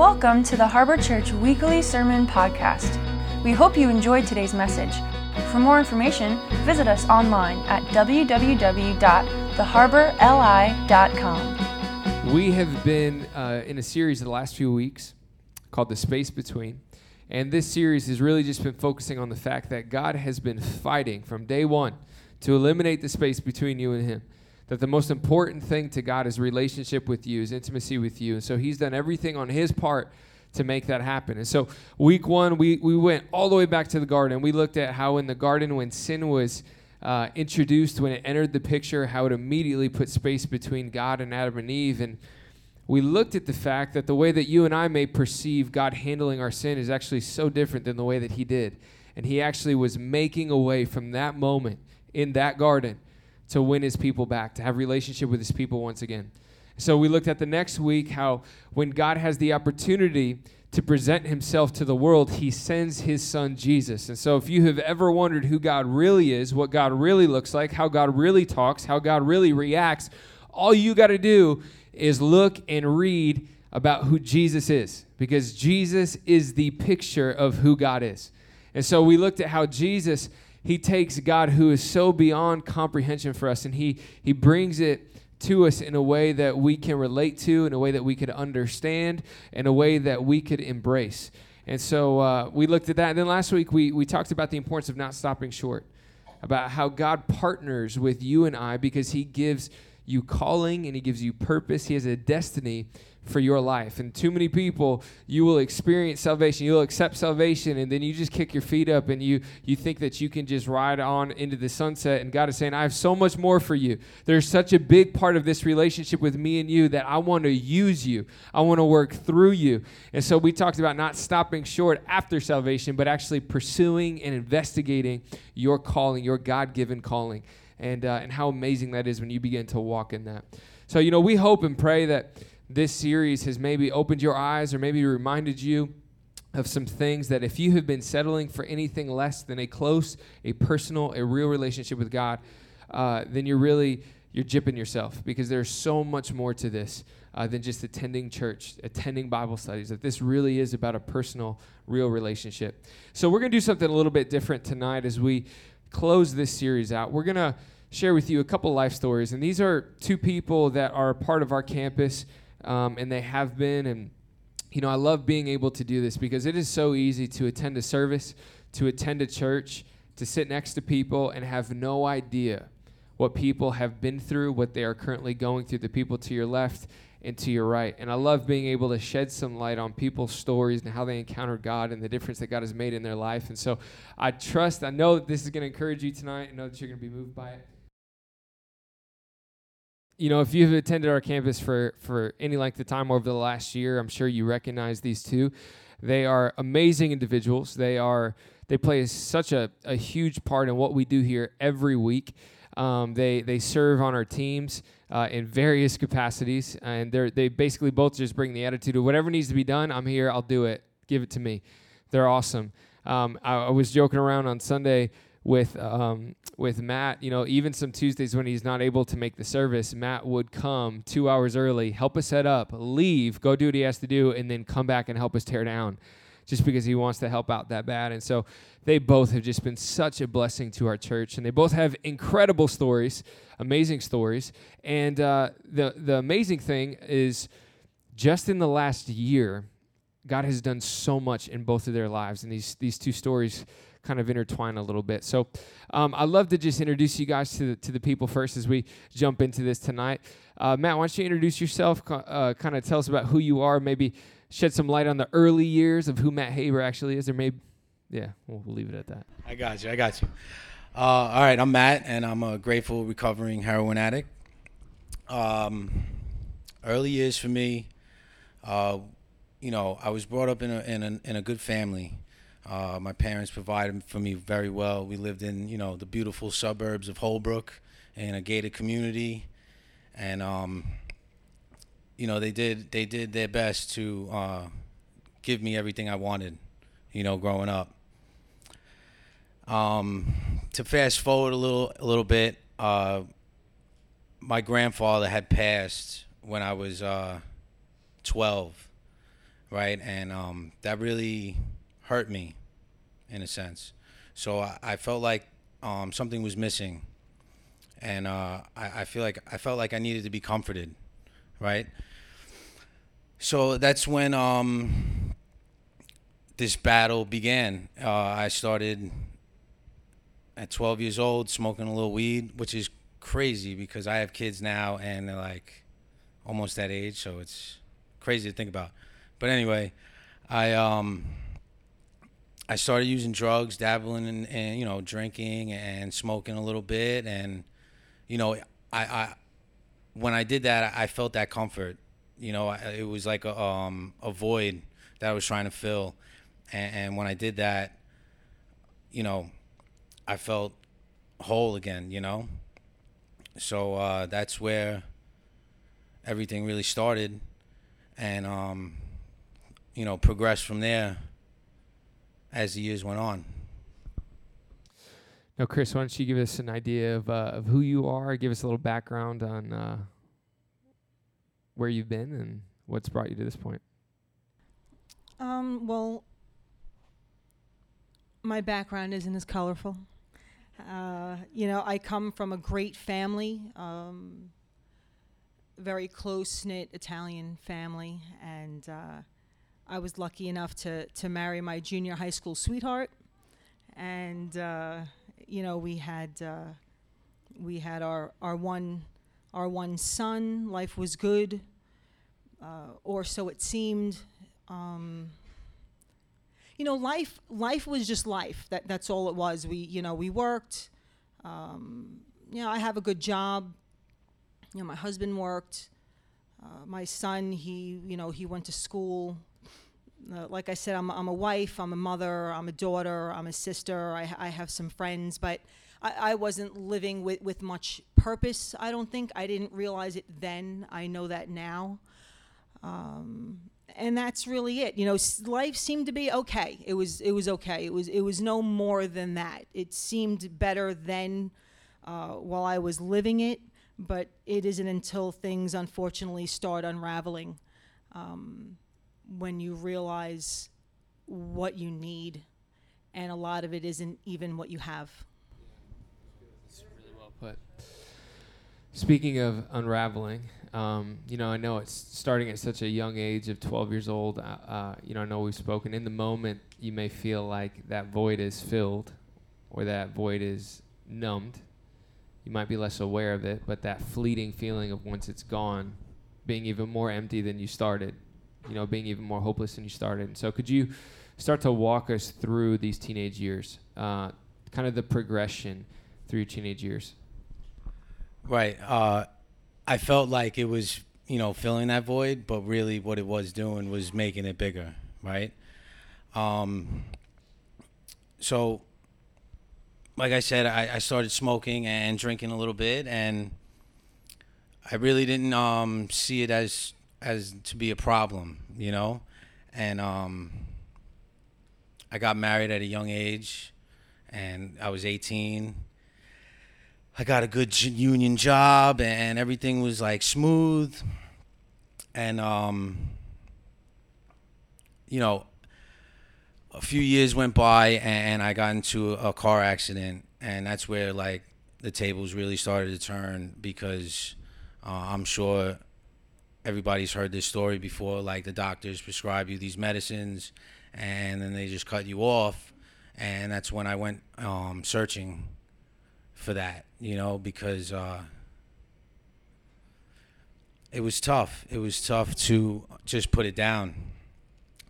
Welcome to the Harbor Church Weekly Sermon Podcast. We hope you enjoyed today's message. For more information, visit us online at www.theharborli.com. We have been uh, in a series the last few weeks called The Space Between. And this series has really just been focusing on the fact that God has been fighting from day one to eliminate the space between you and Him that the most important thing to God is relationship with you, is intimacy with you. And so he's done everything on his part to make that happen. And so week one, we, we went all the way back to the garden. We looked at how in the garden, when sin was uh, introduced, when it entered the picture, how it immediately put space between God and Adam and Eve. And we looked at the fact that the way that you and I may perceive God handling our sin is actually so different than the way that he did. And he actually was making a way from that moment in that garden to win his people back, to have relationship with his people once again. So we looked at the next week how when God has the opportunity to present himself to the world, he sends his son Jesus. And so if you have ever wondered who God really is, what God really looks like, how God really talks, how God really reacts, all you got to do is look and read about who Jesus is because Jesus is the picture of who God is. And so we looked at how Jesus he takes God who is so beyond comprehension for us and he he brings it to us in a way that we can relate to, in a way that we could understand, in a way that we could embrace. And so uh, we looked at that. And then last week we, we talked about the importance of not stopping short, about how God partners with you and I because He gives you calling and He gives you purpose. He has a destiny for your life. And too many people, you will experience salvation, you'll accept salvation, and then you just kick your feet up and you you think that you can just ride on into the sunset. And God is saying, I have so much more for you. There's such a big part of this relationship with me and you that I want to use you. I want to work through you. And so we talked about not stopping short after salvation, but actually pursuing and investigating your calling, your God-given calling. And, uh, and how amazing that is when you begin to walk in that. So, you know, we hope and pray that this series has maybe opened your eyes or maybe reminded you of some things that if you have been settling for anything less than a close, a personal, a real relationship with God, uh, then you're really you're jipping yourself because there's so much more to this uh, than just attending church, attending Bible studies. That this really is about a personal, real relationship. So we're gonna do something a little bit different tonight as we close this series out. We're gonna share with you a couple life stories, and these are two people that are part of our campus um, and they have been. And, you know, I love being able to do this because it is so easy to attend a service, to attend a church, to sit next to people and have no idea what people have been through, what they are currently going through, the people to your left and to your right. And I love being able to shed some light on people's stories and how they encountered God and the difference that God has made in their life. And so I trust, I know that this is going to encourage you tonight. I know that you're going to be moved by it you know, if you've attended our campus for, for any length of time over the last year, I'm sure you recognize these two. They are amazing individuals. They are they play such a, a huge part in what we do here every week. Um, they they serve on our teams uh, in various capacities, and they they basically both just bring the attitude of whatever needs to be done. I'm here. I'll do it. Give it to me. They're awesome. Um, I, I was joking around on Sunday with um, with Matt, you know, even some Tuesdays when he's not able to make the service, Matt would come two hours early, help us set up, leave, go do what he has to do, and then come back and help us tear down, just because he wants to help out that bad. And so they both have just been such a blessing to our church, and they both have incredible stories, amazing stories. And uh, the the amazing thing is, just in the last year, God has done so much in both of their lives, and these these two stories kind of intertwine a little bit. So um, I'd love to just introduce you guys to the, to the people first as we jump into this tonight. Uh, Matt, why don't you introduce yourself, uh, kind of tell us about who you are, maybe shed some light on the early years of who Matt Haber actually is, or maybe, yeah, we'll, we'll leave it at that. I got you. I got you. Uh, all right, I'm Matt, and I'm a grateful recovering heroin addict. Um, early years for me, uh, you know, I was brought up in a, in a, in a good family. Uh, my parents provided for me very well. We lived in, you know, the beautiful suburbs of Holbrook in a gated community, and um, you know, they did they did their best to uh, give me everything I wanted, you know, growing up. Um, to fast forward a little a little bit, uh, my grandfather had passed when I was uh, 12 right? And um, that really hurt me, in a sense. So I, I felt like um, something was missing, and uh, I, I feel like I felt like I needed to be comforted, right? So that's when um, this battle began. Uh, I started at 12 years old smoking a little weed, which is crazy because I have kids now and they're like almost that age, so it's crazy to think about. But anyway, I um I started using drugs, dabbling in, in you know drinking and smoking a little bit, and you know I I when I did that I felt that comfort. You know, it was like a um a void that I was trying to fill, and, and when I did that, you know, I felt whole again. You know, so uh, that's where everything really started, and um, you know progressed from there as the years went on. Now, Chris, why don't you give us an idea of uh, of who you are? Give us a little background on uh, where you've been and what's brought you to this point. Um, well, my background isn't as colorful. Uh, you know, I come from a great family, um, very close knit Italian family, and uh, I was lucky enough to to marry my junior high school sweetheart, and uh, you know we had uh, we had our our one our one son. Life was good, uh, or so it seemed. Um, you know, life life was just life. That that's all it was. We you know we worked. Um, you know, I have a good job. You know, my husband worked. Uh, my son, he you know he went to school. Uh, like I said, I'm I'm a wife. I'm a mother. I'm a daughter. I'm a sister. I I have some friends, but. I, I wasn't living with, with much purpose, I don't think. I didn't realize it then. I know that now. Um, and that's really it. You know, life seemed to be okay. It was it was okay. It was it was no more than that. It seemed better then uh, while I was living it, but it isn't until things unfortunately start unraveling um, when you realize what you need, and a lot of it isn't even what you have. That's really well put. Speaking of unraveling, um, you know, I know it's starting at such a young age of 12 years old. Uh, uh, you know, I know we've spoken. In the moment, you may feel like that void is filled or that void is numbed. You might be less aware of it, but that fleeting feeling of once it's gone, being even more empty than you started, you know, being even more hopeless than you started. And so, could you start to walk us through these teenage years, uh, kind of the progression through your teenage years? Right. Uh, I felt like it was, you know, filling that void, but really what it was doing was making it bigger, right? Um, so, like I said, I, I started smoking and drinking a little bit, and I really didn't um, see it as as to be a problem, you know, and um, I got married at a young age, and I was 18 I got a good union job and everything was like smooth. And um, you know, a few years went by and I got into a car accident, and that's where like the tables really started to turn because uh, I'm sure everybody's heard this story before. Like the doctors prescribe you these medicines, and then they just cut you off, and that's when I went um, searching for that, you know, because uh, it was tough. It was tough to just put it down.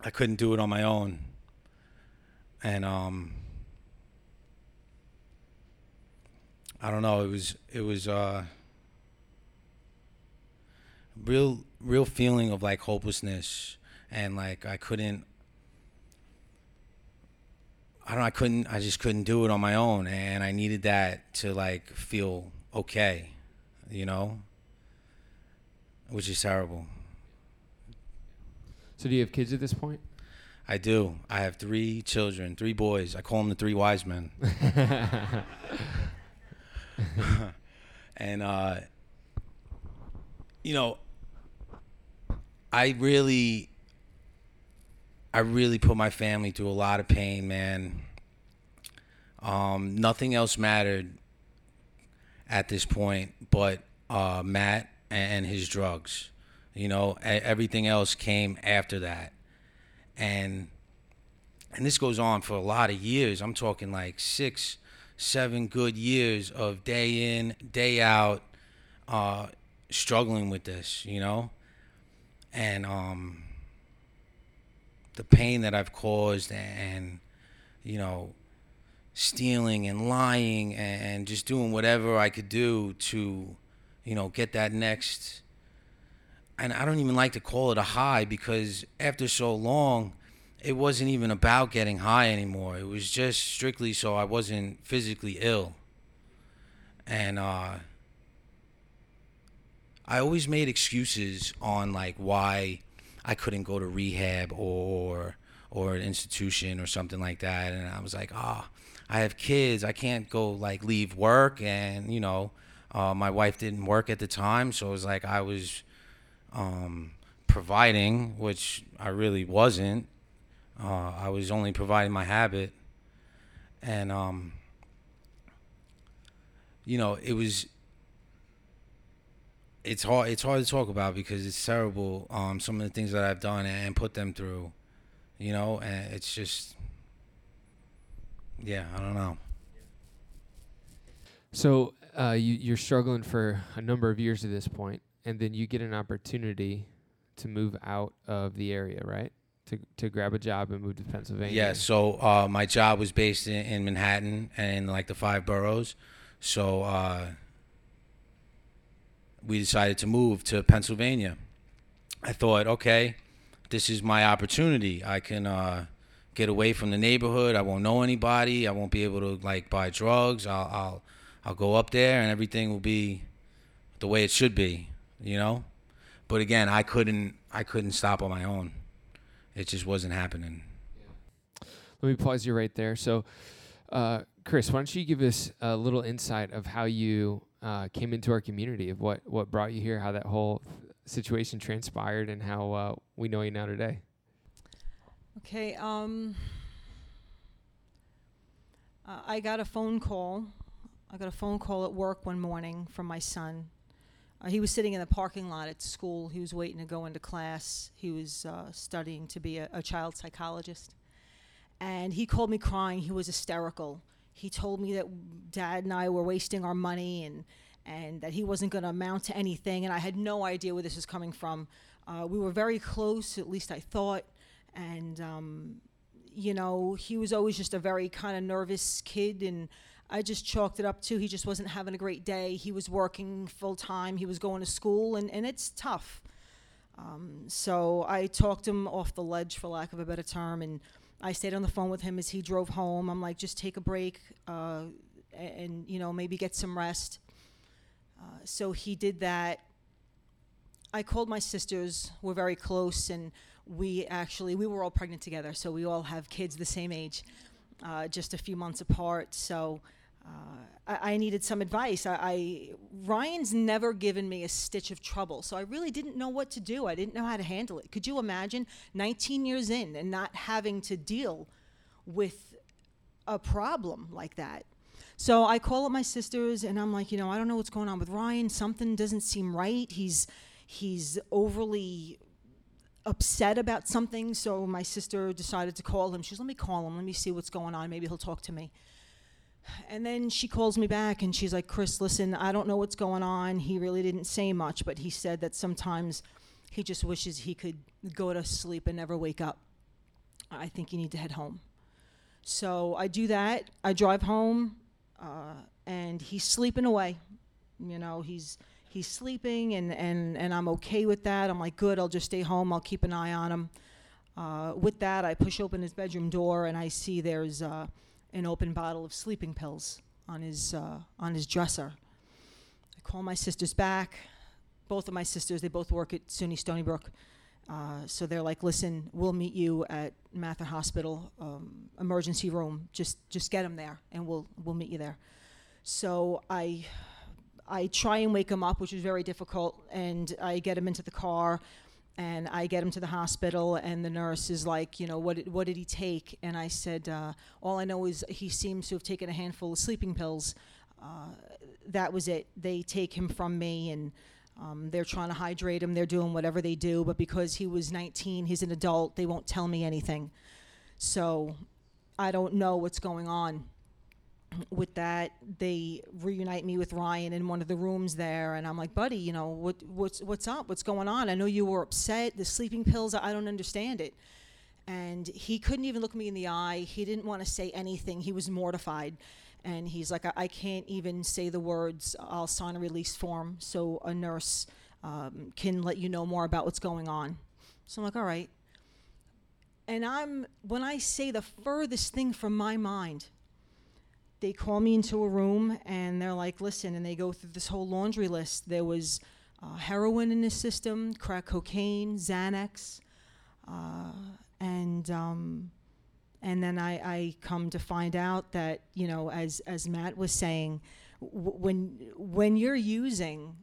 I couldn't do it on my own. And um, I don't know, it was it was uh real real feeling of like hopelessness and like I couldn't I don't know, I couldn't I just couldn't do it on my own and I needed that to like feel okay, you know? Which is terrible. So do you have kids at this point? I do. I have three children, three boys. I call them the three wise men. and uh you know, I really I really put my family through a lot of pain, man. Um, nothing else mattered at this point but uh, Matt and his drugs. You know, everything else came after that, and and this goes on for a lot of years. I'm talking like six, seven good years of day in, day out, uh, struggling with this. You know, and um, the pain that I've caused, and you know, stealing and lying and just doing whatever I could do to, you know, get that next. And I don't even like to call it a high because after so long, it wasn't even about getting high anymore. It was just strictly so I wasn't physically ill. And uh, I always made excuses on like why I couldn't go to rehab or or an institution or something like that. And I was like, ah, oh, I have kids. I can't go like leave work, and you know, uh, my wife didn't work at the time, so it was like I was um, providing, which I really wasn't. Uh, I was only providing my habit, and um, you know, it was. It's hard. It's hard to talk about because it's terrible. Um, some of the things that I've done and put them through, you know, and it's just yeah, I don't know. So uh, you, you're struggling for a number of years at this point, and then you get an opportunity to move out of the area, right? To to grab a job and move to Pennsylvania. Yeah. So uh, my job was based in, in Manhattan and like the five boroughs. So uh, we decided to move to Pennsylvania. I thought, okay, this is my opportunity. I can uh, get away from the neighborhood. I won't know anybody. I won't be able to like buy drugs. I'll I'll I'll go up there and everything will be the way it should be, you know? But again, I couldn't I couldn't stop on my own. It just wasn't happening. Let me pause you right there. So uh, Chris, why don't you give us a little insight of how you uh, came into our community, of what, what brought you here, how that whole situation transpired, and how uh, we know you now today? Okay. Um, uh, I got a phone call. I got a phone call at work one morning from my son. Uh, he was sitting in the parking lot at school. He was waiting to go into class. He was uh, studying to be a, a child psychologist. And he called me crying. He was hysterical. He told me that dad and I were wasting our money and, and that he wasn't going to amount to anything. And I had no idea where this was coming from. Uh, we were very close, at least I thought and um, you know he was always just a very kind of nervous kid and i just chalked it up to he just wasn't having a great day he was working full time he was going to school and, and it's tough um, so i talked him off the ledge for lack of a better term and i stayed on the phone with him as he drove home i'm like just take a break uh, and you know maybe get some rest uh, so he did that i called my sisters we're very close and we actually we were all pregnant together, so we all have kids the same age, uh, just a few months apart. So. Uh, I, I, needed some advice. I, I, Ryan's never given me a stitch of trouble, so I really didn't know what to do. I didn't know how to handle it. Could you imagine 19 years in and not having to deal with a problem like that? So I call up my sisters and I'm like, you know, I don't know what's going on with Ryan. Something doesn't seem right. He's he's overly upset about something, so my sister decided to call him. She's, let me call him, let me see what's going on. Maybe he'll talk to me. And then she calls me back and she's like, Chris, listen, I don't know what's going on. He really didn't say much, but he said that sometimes he just wishes he could go to sleep and never wake up. I think you need to head home. So I do that. I drive home, uh, and he's sleeping away. You know, he's he's sleeping and, and, and I'm okay with that. I'm like, good, I'll just stay home, I'll keep an eye on him. Uh, with that, I push open his bedroom door and I see there's uh, an open bottle of sleeping pills on his, uh, on his dresser. I call my sisters back. Both of my sisters, they both work at SUNY Stony Brook. Uh, so they're like, listen, we'll meet you at Mather Hospital um, emergency room. Just, just get him there, and we'll, we'll meet you there. So I I try and wake him up, which is very difficult, and I get him into the car, and I get him to the hospital, and the nurse is like, you know, what did, what did he take? And I said, uh, all I know is he seems to have taken a handful of sleeping pills. Uh, that was it. They take him from me, and um, they're trying to hydrate him. They're doing whatever they do, but because he was 19, he's an adult. They won't tell me anything, so I don't know what's going on with that, they reunite me with Ryan in one of the rooms there, and I'm like, buddy, you know, what, what's, what's up? What's going on? I know you were upset. The sleeping pills, I don't understand it. And he couldn't even look me in the eye. He didn't want to say anything. He was mortified. And he's like, I, I can't even say the words. I'll sign a release form so a nurse um, can let you know more about what's going on. So I'm like, all right. And I'm, when I say the furthest thing from my mind, they call me into a room and they're like, listen, and they go through this whole laundry list. There was uh, heroin in his system, crack cocaine, Xanax, uh, and um, and then I, I come to find out that you know, as as Matt was saying, w- when when you're using,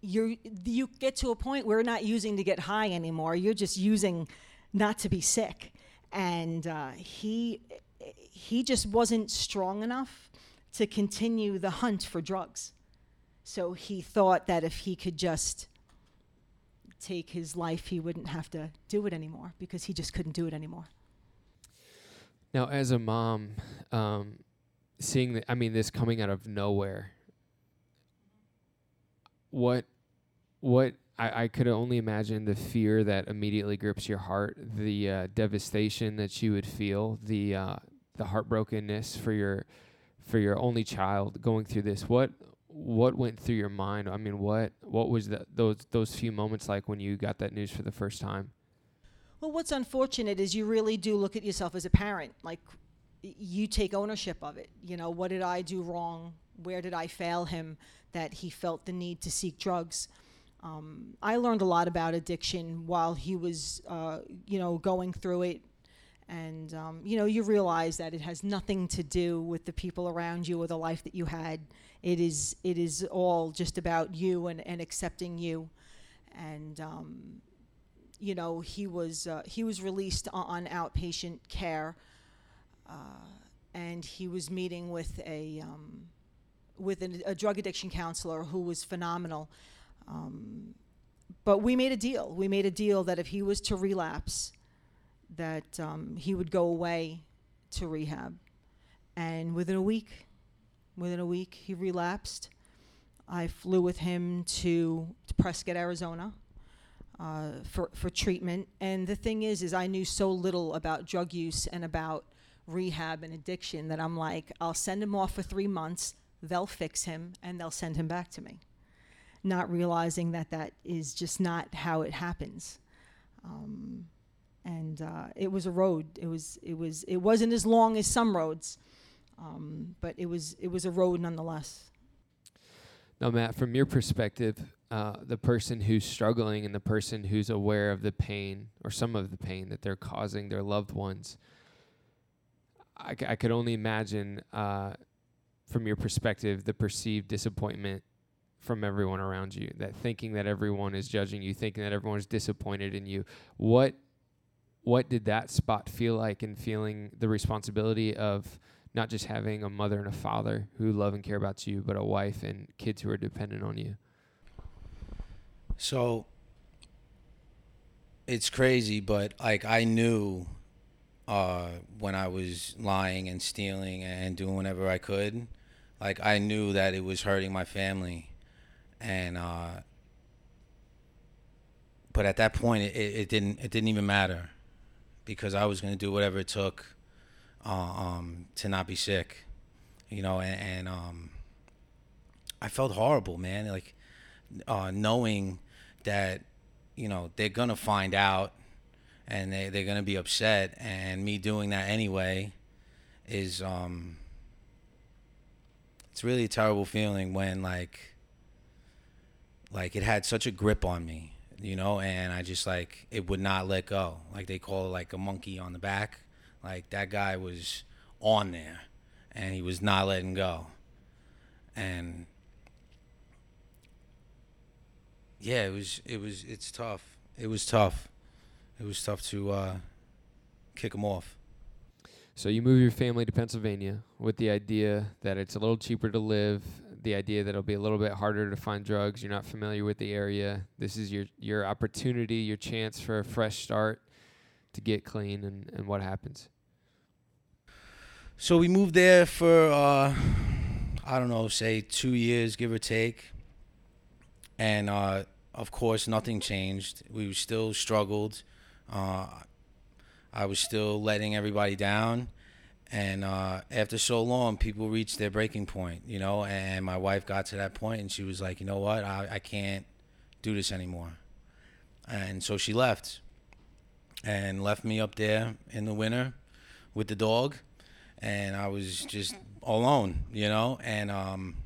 you you get to a point where you're not using to get high anymore. You're just using not to be sick, and uh, he he just wasn't strong enough to continue the hunt for drugs. So he thought that if he could just take his life, he wouldn't have to do it anymore because he just couldn't do it anymore. Now, as a mom, um, seeing the, I mean, this coming out of nowhere, what, what, I, I could only imagine the fear that immediately grips your heart, the uh, devastation that you would feel, the, uh, the heartbrokenness for your for your only child going through this? What what went through your mind? I mean what what was that those those few moments like when you got that news for the first time? Well what's unfortunate is you really do look at yourself as a parent like you take ownership of it. You know what did i do wrong? Where did i fail him that he felt the need to seek drugs? Um, i learned a lot about addiction while he was uh, you know going through it and um, you know you realize that it has nothing to do with the people around you or the life that you had. It is it is all just about you and, and accepting you. And um, you know he was uh, he was released on, outpatient care uh, and he was meeting with a um, with an, a drug addiction counselor who was phenomenal. Um, but we made a deal. We made a deal that if he was to relapse that um, he would go away to rehab. And within a week, within a week, he relapsed. I flew with him to, to Prescott, Arizona, uh, for for treatment. And the thing is, is I knew so little about drug use and about rehab and addiction that I'm like, I'll send him off for three months. They'll fix him, and they'll send him back to me. Not realizing that that is just not how it happens. Um, and uh, it was a road. It was it was it wasn't as long as some roads, um, but it was it was a road nonetheless. Now, Matt, from your perspective, uh, the person who's struggling and the person who's aware of the pain or some of the pain that they're causing their loved ones, I, c- I could only imagine, uh, from your perspective, the perceived disappointment from everyone around you. That thinking that everyone is judging you, thinking that everyone is disappointed in you. What what did that spot feel like and feeling the responsibility of not just having a mother and a father who love and care about you, but a wife and kids who are dependent on you? So it's crazy, but like I knew uh, when I was lying and stealing and doing whatever I could, like I knew that it was hurting my family, and uh, but at that point it, it didn't it didn't even matter because I was going to do whatever it took uh, um, to not be sick, you know, and, and um, I felt horrible, man. Like uh, knowing that, you know, they're going to find out and they, they're going to be upset, and me doing that anyway is, um, it's really a terrible feeling when, like, like it had such a grip on me you know, and I just like it would not let go. Like they call it like a monkey on the back. Like that guy was on there and he was not letting go. And yeah, it was it was it's tough. it was tough. It was tough to uh, kick him off. So you move your family to Pennsylvania with the idea that it's a little cheaper to live, the idea that it'll be a little bit harder to find drugs. You're not familiar with the area. This is your your opportunity, your chance for a fresh start to get clean. And and what happens? So we moved there for uh, I don't know, say two years, give or take. And uh, of course, nothing changed. We still struggled. Uh, I was still letting everybody down. And uh, after so long, people reach their breaking point, you know. And my wife got to that point, and she was like, "You know what? I, I can't do this anymore." And so she left, and left me up there in the winter with the dog, and I was just alone, you know. And um,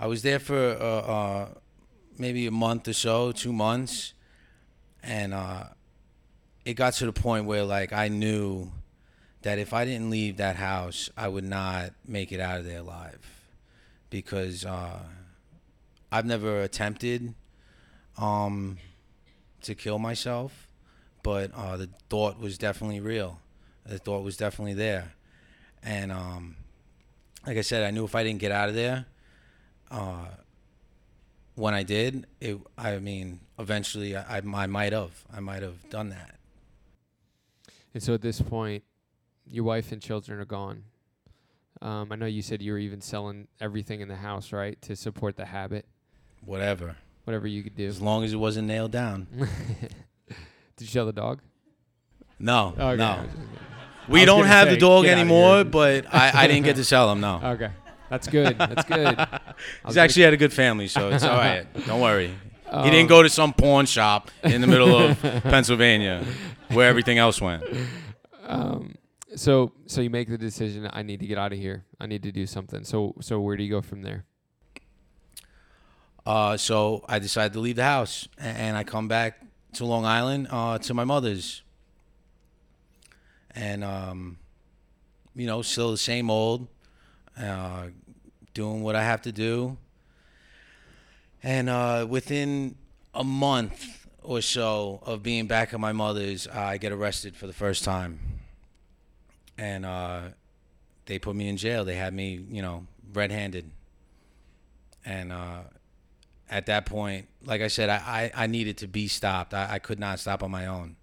I was there for uh, uh, maybe a month or so, two months, and uh, it got to the point where like I knew that if I didn't leave that house, I would not make it out of there alive, because uh, I've never attempted um, to kill myself, but uh, the thought was definitely real. The thought was definitely there, and um, like I said, I knew if I didn't get out of there. Uh, when I did, it. I mean, eventually, I, I, I might have. I might have done that. And so at this point, your wife and children are gone. Um, I know you said you were even selling everything in the house, right, to support the habit. Whatever. Whatever you could do. As long as it wasn't nailed down. Did you sell the dog? No. Okay. No. We don't have say, the dog anymore, but I, I didn't get to sell him. No. Okay. That's good. That's good. He's actually had a good family, so it's all right. Don't worry. gonna- He didn't go to some pawn shop in the middle of Pennsylvania where everything else went. Um, so so you make the decision. I need to get out of here. I need to do something. So so where do you go from there? Uh, so I decided to leave the house, and I come back to Long Island uh, to my mother's, and um, you know, still the same old, uh, doing what I have to do, and uh, within a month or so of being back at my mother's, I get arrested for the first time, and uh, they put me in jail. They had me, you know, red-handed, and. Uh, at that point, like I said, I, I, I needed to be stopped. I, I could not stop on my own.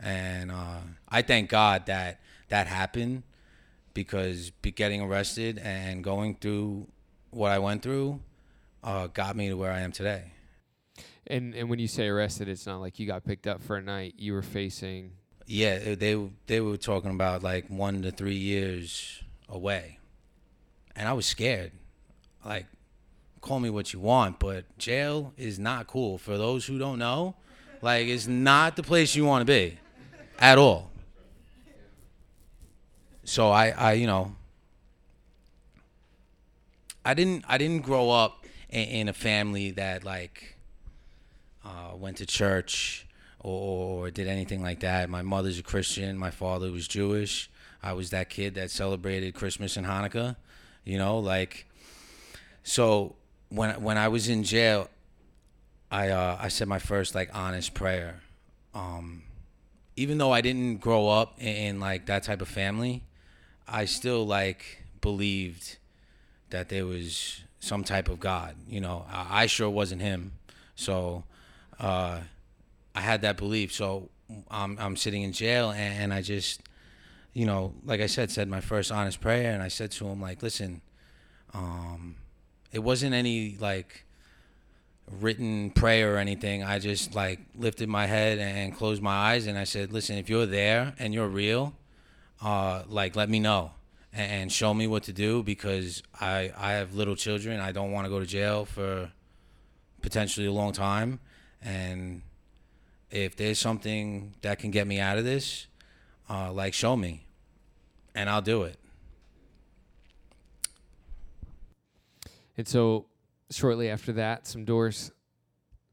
And uh, I thank God that that happened because be getting arrested and going through what I went through uh, got me to where I am today. And and when you say arrested, it's not like you got picked up for a night. You were facing. Yeah, they they were talking about like one to three years away, and I was scared. Like, call me what you want, but jail is not cool. For those who don't know, like, it's not the place you want to be, at all. So I, I, you know, I didn't, I didn't grow up in, in a family that like uh, went to church or, or did anything like that. My mother's a Christian. My father was Jewish. I was that kid that celebrated Christmas and Hanukkah. You know, like so when when I was in jail, I uh, I said my first like honest prayer. Um, even though I didn't grow up in, in like that type of family, I still like believed that there was some type of God. You know, I, I sure wasn't him. So uh, I had that belief. So I'm I'm sitting in jail and, and I just, you know, like I said, said my first honest prayer, and I said to him like, listen, um, it wasn't any like written prayer or anything. I just like lifted my head and closed my eyes, and I said, listen, if you're there and you're real, uh, like let me know and, show me what to do because I I have little children. I don't want to go to jail for potentially a long time, and if there's something that can get me out of this, uh, like show me, and I'll do it. And so shortly after that, some doors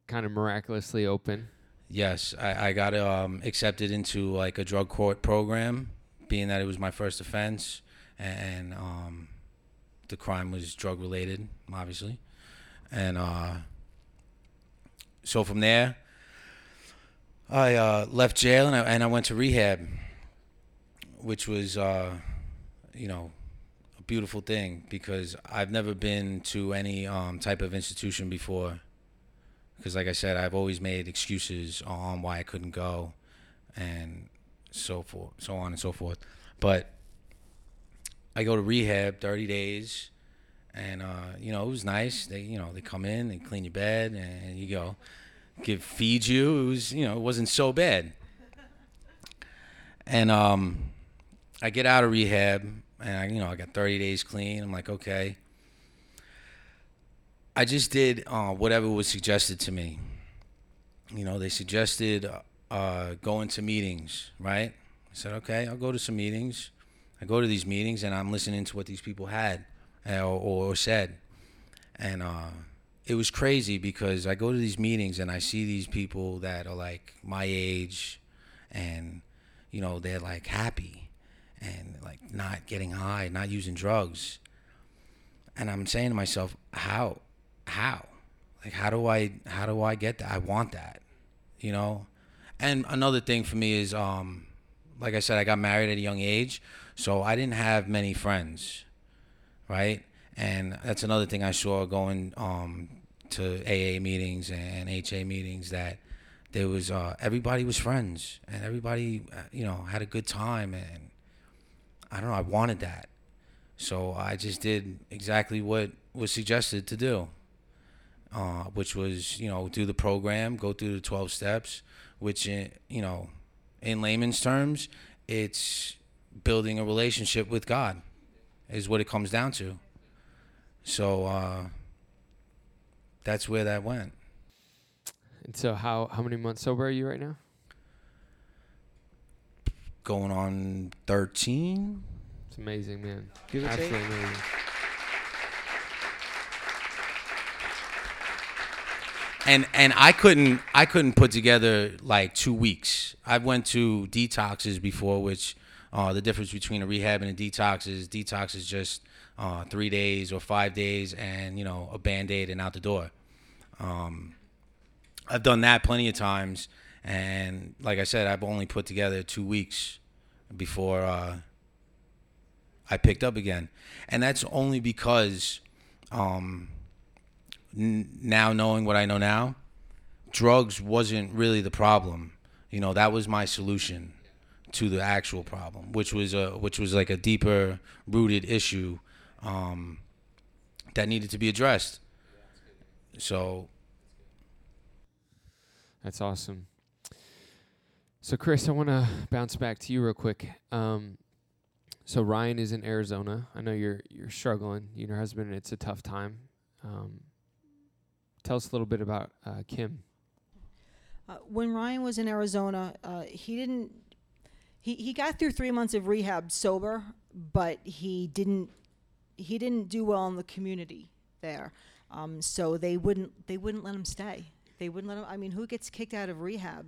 kind of miraculously open. Yes, I, I got um, accepted into like a drug court program, being that it was my first offense, and um, the crime was drug related, obviously, and uh, so from there, I uh, left jail and I, and I went to rehab, which was, uh, you know, a beautiful thing because I've never been to any um, type of institution before. Because, like I said, I've always made excuses on why I couldn't go, and so forth, so on and so forth. But I go to rehab, 30 days, and uh, you know it was nice. They, you know, they come in, they clean your bed, and you go, give feed you. It was, you know, it wasn't so bad. And um, I get out of rehab, and I, you know, I got 30 days clean. I'm like, okay. I just did uh, whatever was suggested to me. You know, they suggested uh, going to meetings, right? I said, okay, I'll go to some meetings. I go to these meetings and I'm listening to what these people had uh, or, or, said. And uh, it was crazy because I go to these meetings and I see these people that are like my age and, you know, they're like happy and like not getting high, not using drugs. And I'm saying to myself, how? How? Like how do I how do I get that? I want that. You know? And another thing for me is um like I said, I got married at a young age, so I didn't have many friends, right? And that's another thing I saw going um, to AA meetings and HA meetings that there was uh, everybody was friends and everybody uh, you know had a good time and I don't know I wanted that, so I just did exactly what was suggested to do, uh, which was you know do the program, go through the twelve steps, which uh, you know in layman's terms, it's building a relationship with God, is what it comes down to. So uh, that's where that went. And so, how how many months sober are you right now? Going on thirteen. It's amazing, man. Give it Absolutely amazing. And and I couldn't I couldn't put together like two weeks. I went to detoxes before, which uh, the difference between a rehab and a detox is detox is just uh, three days or five days, and you know a band aid and out the door. Um, I've done that plenty of times, and like I said, I've only put together two weeks before uh, I picked up again, and that's only because. Um, now knowing what I know now, drugs wasn't really the problem. You know, that was my solution to the actual problem, which was a which was like a deeper rooted issue um, that needed to be addressed. So that's awesome. So, Chris, I want to bounce back to you real quick. Um, so, Ryan is in Arizona. I know you're you're struggling. You and your husband. It's a tough time. Um, Tell us a little bit about uh, Kim. Uh, when Ryan was in Arizona, uh, he didn't. He, he got through three months of rehab sober, but he didn't he didn't do well in the community there. Um, so they wouldn't they wouldn't let him stay. They wouldn't let him. I mean, who gets kicked out of rehab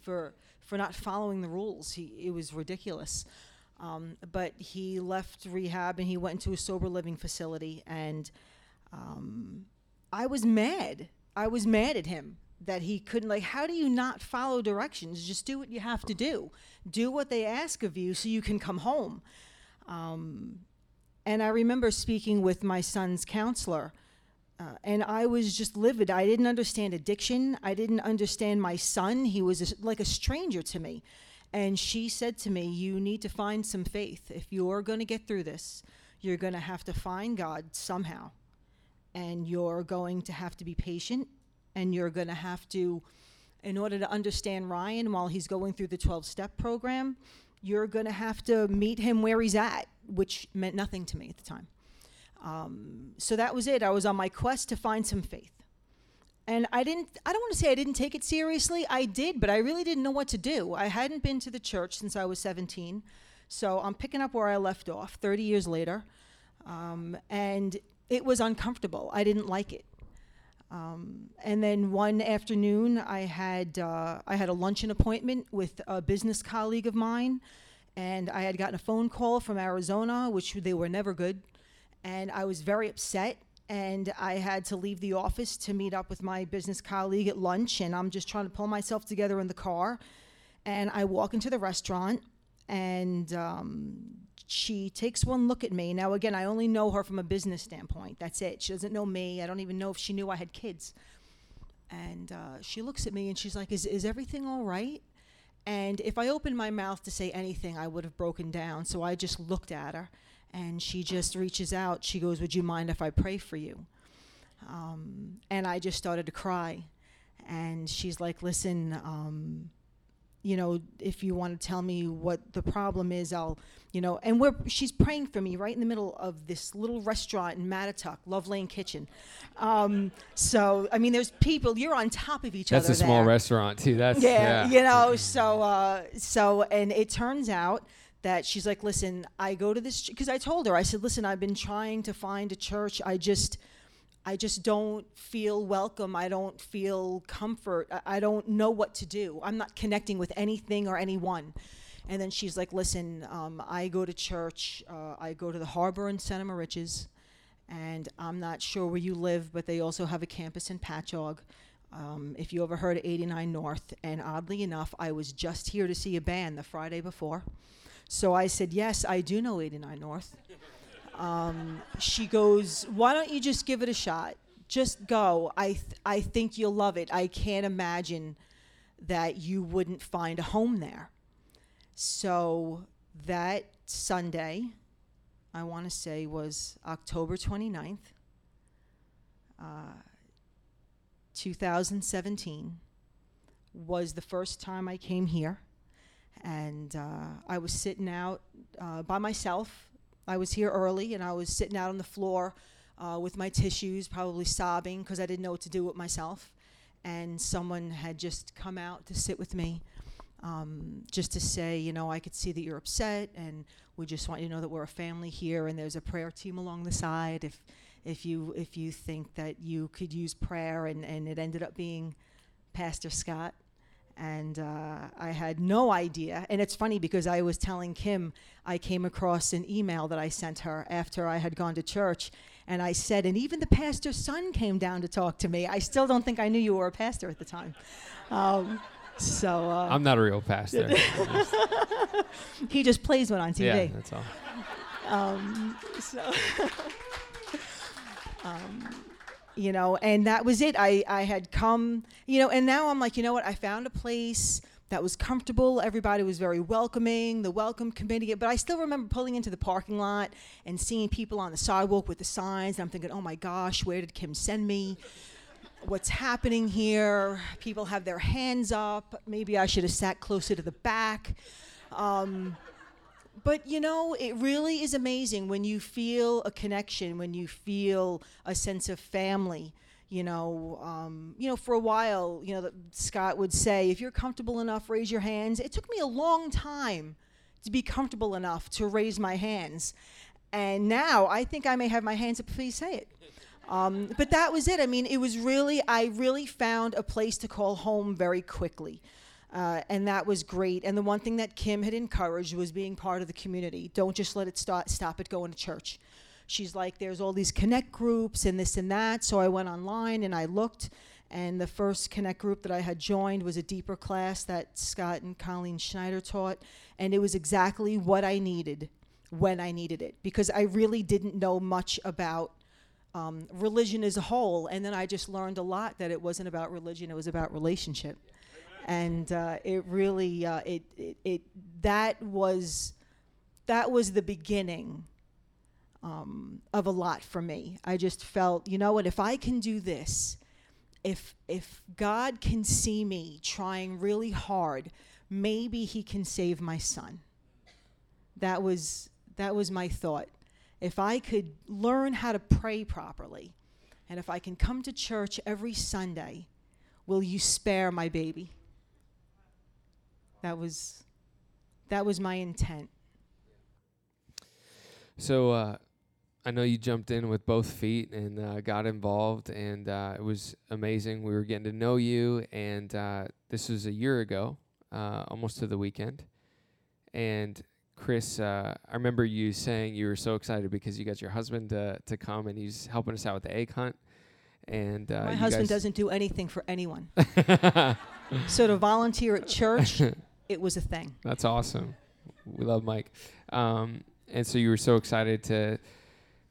for for not following the rules? He it was ridiculous. Um, but he left rehab and he went into a sober living facility and um, I was mad. I was mad at him that he couldn't like how do you not follow directions? Just do what you have to do. Do what they ask of you so you can come home. Um, and i remember speaking with my son's counselor uh, and i was just livid. I didn't understand addiction. I didn't understand my son. He was a, like a stranger to me. And she said to me you need to find some faith. If you're going to get through this you're going to have to find god somehow and you're going to have to be patient and you're going to have to in order to understand Ryan while he's going through the 12 step program you're going to have to meet him where he's at which meant nothing to me at the time. Um, so that was it. I was on my quest to find some faith. And I didn't I don't want to say I didn't take it seriously. I did but I really didn't know what to do. I hadn't been to the church since I was 17 so I'm picking up where I left off 30 years later. Um, and it was uncomfortable. I didn't like it. Um, and then one afternoon, I had uh, I had a luncheon appointment with a business colleague of mine, and I had gotten a phone call from Arizona, which they were never good, and I was very upset. and I had to leave the office to meet up with my business colleague at lunch, and I'm just trying to pull myself together in the car. And I walk into the restaurant, and um, she takes one look at me. Now, again, I only know her from a business standpoint. That's it. She doesn't know me. I don't even know if she knew I had kids. And uh, she looks at me and she's like, is, is everything all right? And if I opened my mouth to say anything, I would have broken down. So I just looked at her and she just reaches out. She goes, Would you mind if I pray for you? Um, and I just started to cry. And she's like, Listen, um, you know, if you want to tell me what the problem is, I'll, you know, and we're, she's praying for me right in the middle of this little restaurant in Mattituck, Love Lane Kitchen. Um, so, I mean, there's people, you're on top of each That's other. That's a small there. restaurant too. That's Yeah, yeah. you know, so, uh, so, and it turns out that she's like, listen, I go to this, because I told her, I said, listen, I've been trying to find a church. I just, I just don't feel welcome. I don't feel comfort. I, don't know what to do. I'm not connecting with anything or anyone. And then she's like, listen, um, I go to church. Uh, I go to the harbor in Center Moriches. And I'm not sure where you live, but they also have a campus in Patchogue. Um, if you ever heard of 89 North. And oddly enough, I was just here to see a band the Friday before. So I said, yes, I do know 89 North. Um, she goes, Why don't you just give it a shot? Just go. I, th- I think you'll love it. I can't imagine that you wouldn't find a home there. So that Sunday, I want to say was October 29th, uh, 2017, was the first time I came here. And uh, I was sitting out uh, by myself I was here early and I was sitting out on the floor uh, with my tissues, probably sobbing because I didn't know what to do with myself. And someone had just come out to sit with me um, just to say, you know, I could see that you're upset and we just want you to know that we're a family here and there's a prayer team along the side if, if, you, if you think that you could use prayer. And, and it ended up being Pastor Scott and uh, I had no idea. And it's funny because I was telling Kim, I came across an email that I sent her after I had gone to church, and I said, and even the pastor's son came down to talk to me. I still don't think I knew you were a pastor at the time. Um, so uh, I'm not a real pastor. he just plays one on TV. yeah, that's all. Um, so, um, you know, and that was it. I, I had come, you know, and now I'm like, you know what? I found a place that was comfortable. Everybody was very welcoming, the welcome committee. But I still remember pulling into the parking lot and seeing people on the sidewalk with the signs. And I'm thinking, oh my gosh, where did Kim send me? What's happening here? People have their hands up. Maybe I should have sat closer to the back. Um, but you know, it really is amazing when you feel a connection, when you feel a sense of family. You know, um, you know, for a while, you know, Scott would say, "If you're comfortable enough, raise your hands." It took me a long time to be comfortable enough to raise my hands, and now I think I may have my hands up. Please say it. Um, but that was it. I mean, it was really, I really found a place to call home very quickly. Uh, and that was great. And the one thing that Kim had encouraged was being part of the community. Don't just let it stop, at going to church. She's like, there's all these connect groups and this and that. So I went online and I looked, and the first connect group that I had joined was a deeper class that Scott and Colleen Schneider taught. And it was exactly what I needed when I needed it because I really didn't know much about um, religion as a whole. And then I just learned a lot that it wasn't about religion, it was about relationship and uh, it really uh, it, it, it that was that was the beginning um, of a lot for me. I just felt, you know what, if I can do this, if if God can see me trying really hard, maybe He can save my son. That was that was my thought. If I could learn how to pray properly, and if I can come to church every Sunday, will you spare my baby? That was that was my intent. So uh, I know you jumped in with both feet and uh, got involved, and uh, it was amazing. We were getting to know you, and uh, this was a year ago, uh, almost to the weekend. And Chris, uh, I remember you saying you were so excited because you got your husband to, to come and he's helping us out with the egg hunt. And uh, My husband doesn't do anything for anyone. so to volunteer at church, it was a thing. That's awesome. We love Mike. Um, and so you were so excited to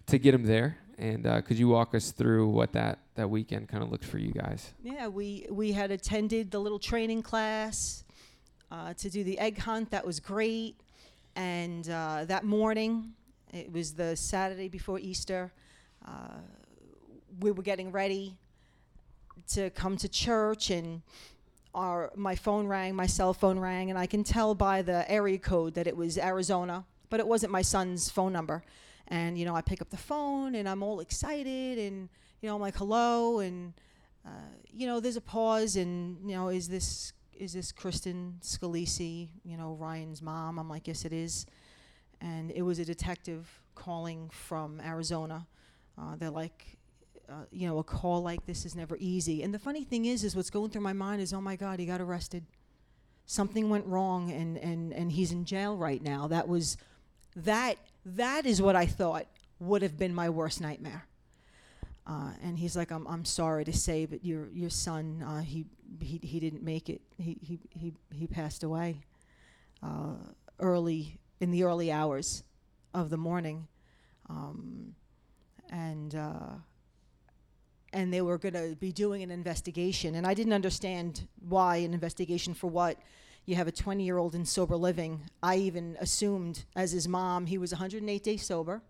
to get him there. And uh, could you walk us through what that, that weekend kind of looked for you guys? Yeah, we we had attended the little training class uh, to do the egg hunt. That was great. And uh, that morning, it was the Saturday before Easter. Uh, we were getting ready to come to church, and our my phone rang, my cell phone rang, and I can tell by the area code that it was Arizona, but it wasn't my son's phone number. And you know, I pick up the phone, and I'm all excited, and you know, I'm like, "Hello," and uh, you know, there's a pause, and you know, is this is this Kristen Scalisi, you know, Ryan's mom? I'm like, yes, it is. And it was a detective calling from Arizona. Uh, they're like, uh, you know, a call like this is never easy. And the funny thing is, is what's going through my mind is, oh my God, he got arrested. Something went wrong, and and and he's in jail right now. That was, that that is what I thought would have been my worst nightmare. Uh, and he's like, I'm, I'm sorry to say, but your your son, uh, he, he he didn't make it. He he he, he passed away uh, early in the early hours of the morning, um, and uh, and they were going to be doing an investigation. And I didn't understand why an investigation for what. You have a 20 year old in sober living. I even assumed, as his mom, he was 108 days sober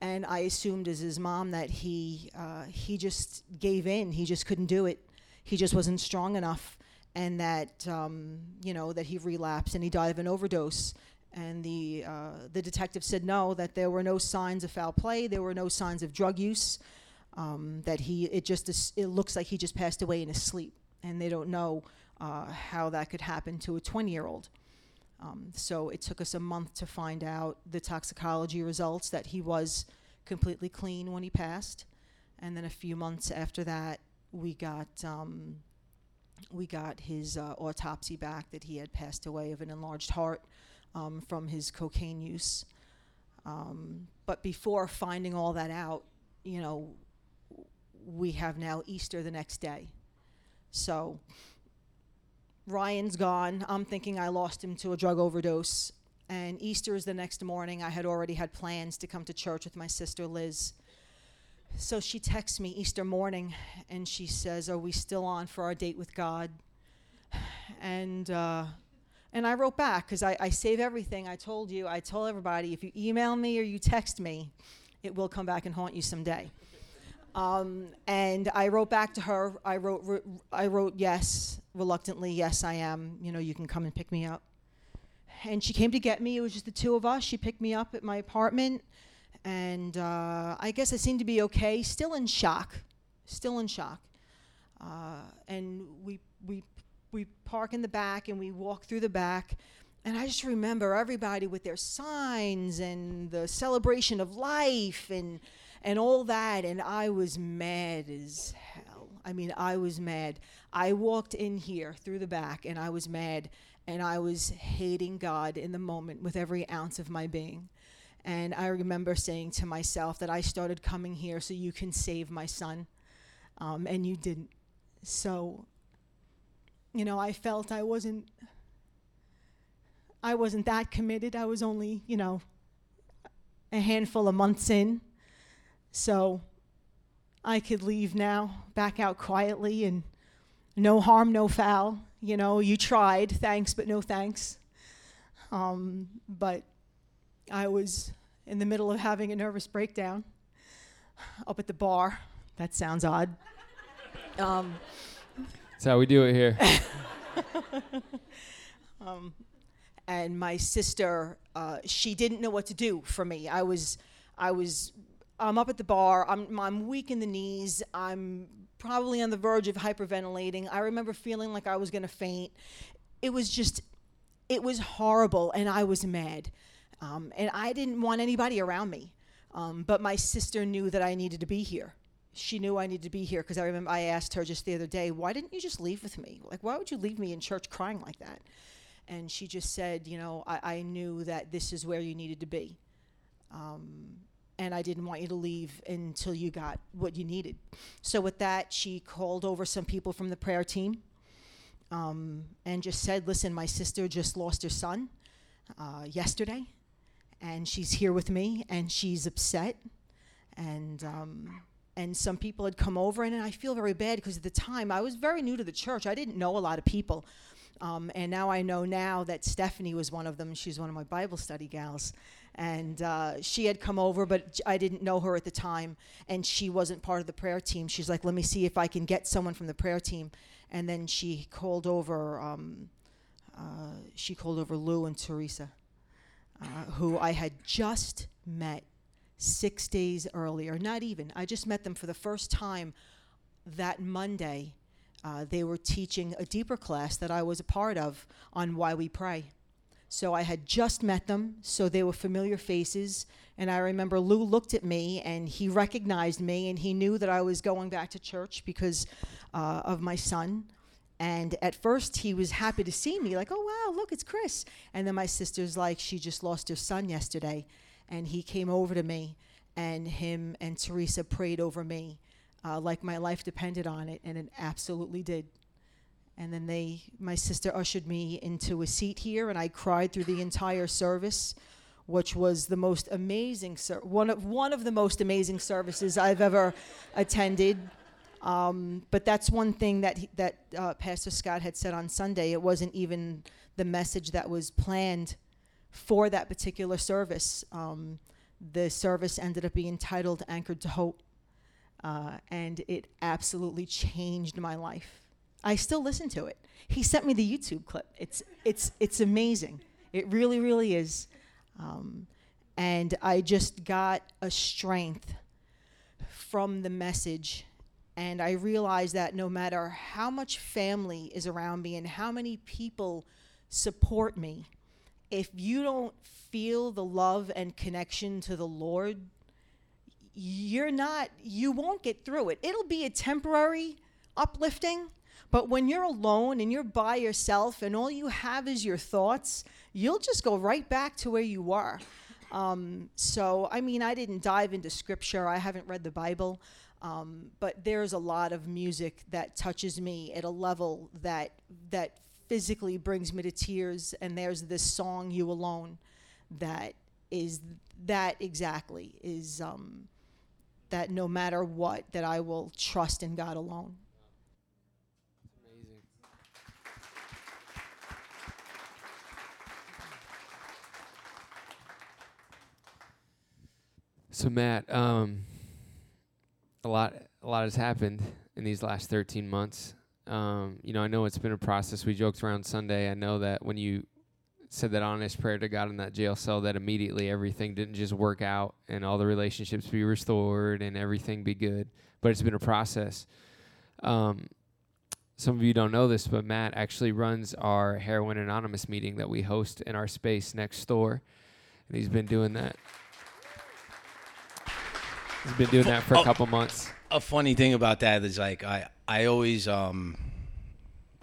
and I assumed as his mom that he uh, he just gave in. He just couldn't do it. He just wasn't strong enough, and that um, you know that he relapsed and he died of an overdose. And the uh, the detective said no, that there were no signs of foul play. There were no signs of drug use. Um, that he it just is, it looks like he just passed away in his sleep, and they don't know uh, how that could happen to a 20 year old. Um, so it took us a month to find out the toxicology results that he was completely clean when he passed, and then a few months after that, we got um, we got his uh, autopsy back that he had passed away of an enlarged heart um, from his cocaine use. Um, but before finding all that out, you know, we have now Easter the next day, so. Ryan's gone. I'm thinking I lost him to a drug overdose. And Easter is the next morning. I had already had plans to come to church with my sister Liz. So she texts me Easter morning and she says, Are we still on for our date with God? And, uh, and I wrote back because I, I save everything. I told you, I told everybody, if you email me or you text me, it will come back and haunt you someday. Um, and I wrote back to her. I wrote, re- I wrote yes, reluctantly. Yes, I am. You know, you can come and pick me up. And she came to get me. It was just the two of us. She picked me up at my apartment, and uh, I guess I seemed to be okay. Still in shock. Still in shock. Uh, and we we we park in the back, and we walk through the back. And I just remember everybody with their signs and the celebration of life and and all that and I was mad as hell. I mean, I was mad. I walked in here through the back and I was mad and I was hating God in the moment with every ounce of my being. And I remember saying to myself that I started coming here so you can save my son. Um, and you didn't. So, you know, I felt I wasn't I wasn't that committed. I was only, you know, a handful of months in. So I could leave now, back out quietly, and no harm, no foul. You know, you tried, thanks, but no thanks. Um, but I was in the middle of having a nervous breakdown up at the bar. That sounds odd. Um, That's how we do it here. um, and my sister, uh, she didn't know what to do for me. I was, I was, I'm up at the bar. I'm, I'm weak in the knees. I'm probably on the verge of hyperventilating. I remember feeling like I was going to faint. It was just, it was horrible, and I was mad. Um, and I didn't want anybody around me. Um, but my sister knew that I needed to be here. She knew I needed to be here because I remember I asked her just the other day, why didn't you just leave with me? Like, why would you leave me in church crying like that? and she just said, you know, I, I knew that this is where you needed to be. Um, and I didn't want you to leave until you got what you needed. So, with that, she called over some people from the prayer team um, and just said, Listen, my sister just lost her son uh, yesterday, and she's here with me, and she's upset. And, um, and some people had come over, and and I feel very bad because at the time I was very new to the church. I didn't know a lot of people. Um, and now I know now that Stephanie was one of them. She's one of my Bible study gals. And uh, she had come over, but I didn't know her at the time. And she wasn't part of the prayer team. She's like, let me see if I can get someone from the prayer team. And then she called over, um, uh, she called over Lou and Teresa, uh, who I had just met six days earlier. Not even. I just met them for the first time that Monday uh, they were teaching a deeper class that I was a part of on why we pray. So I had just met them, so they were familiar faces. And I remember Lou looked at me and he recognized me and he knew that I was going back to church because uh, of my son. And at first he was happy to see me, like, oh, wow, look, it's Chris. And then my sister's like, she just lost her son yesterday. And he came over to me and him and Teresa prayed over me uh, like my life depended on it, and it absolutely did. And then they, my sister ushered me into a seat here, and I cried through the entire service, which was the most amazing, ser- one of one of the most amazing services I've ever attended. Um, but that's one thing that he, that uh, Pastor Scott had said on Sunday. It wasn't even the message that was planned for that particular service. Um, the service ended up being titled "Anchored to Hope." uh, and it absolutely changed my life. I still listen to it. He sent me the YouTube clip. It's it's it's amazing. It really really is, um, and I just got a strength from the message, and I realized that no matter how much family is around me and how many people support me, if you don't feel the love and connection to the Lord you're not, you won't get through it. It'll be a temporary uplifting, but when you're alone and you're by yourself and all you have is your thoughts, you'll just go right back to where you were. Um, so, I mean, I didn't dive into scripture, I haven't read the Bible. Um, but there's a lot of music that touches me at a level that that physically brings me to tears. And there's this song, "You Alone," that is that exactly is um, that no matter what, that I will trust in God alone. So Matt, um, a lot, a lot has happened in these last 13 months. Um, you know, I know it's been a process. We joked around Sunday. I know that when you said that honest prayer to God in that jail cell that immediately everything didn't just work out and all the relationships be restored and everything be good. But it's been a process. Um, some of you don't know this, but Matt actually runs our Heroin Anonymous meeting that we host in our space next door. And he's been doing that. He's been doing that for a Oh. couple months. a funny thing about that is like I I always um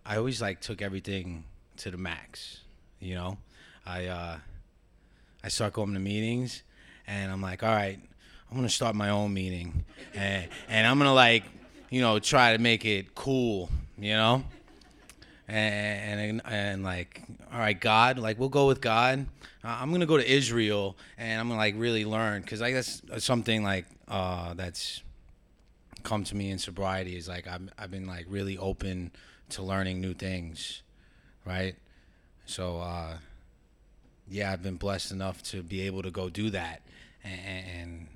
I always like took everything to the max, you know. I uh I start going to meetings and I'm like, all right, I'm gonna start my own meeting and and I'm gonna like, you know, try to make it cool, you know. And, and and like, all right, God, like we'll go with God. Uh, I'm gonna go to Israel and I'm gonna like really learn because I guess something like uh, that's come to me in sobriety is like I've, I've been like really open to learning new things right so uh yeah i've been blessed enough to be able to go do that and, and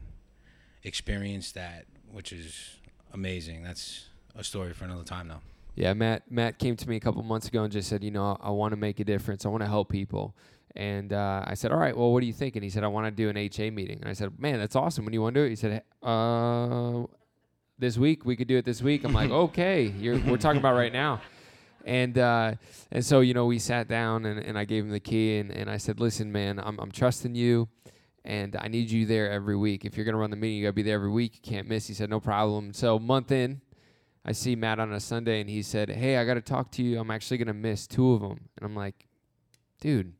experience that which is amazing that's a story for another time though Yeah, Matt. Matt came to me a couple months ago and just said, you know, I, want to make a difference. I want to help people. And uh, I said, all right. Well, what do you think? And he said, I want to do an HA meeting. And I said, man, that's awesome. When do you want to do it? He said, uh, this week. We could do it this week. I'm like, okay. You're, we're talking about right now. And uh, and so you know, we sat down and, and I gave him the key and, and I said, listen, man, I'm I'm trusting you. And I need you there every week. If you're gonna run the meeting, you gotta be there every week. You can't miss. He said, no problem. So month in, I see Matt on a Sunday and he said, Hey, I got to talk to you. I'm actually going to miss two of them. And I'm like, dude,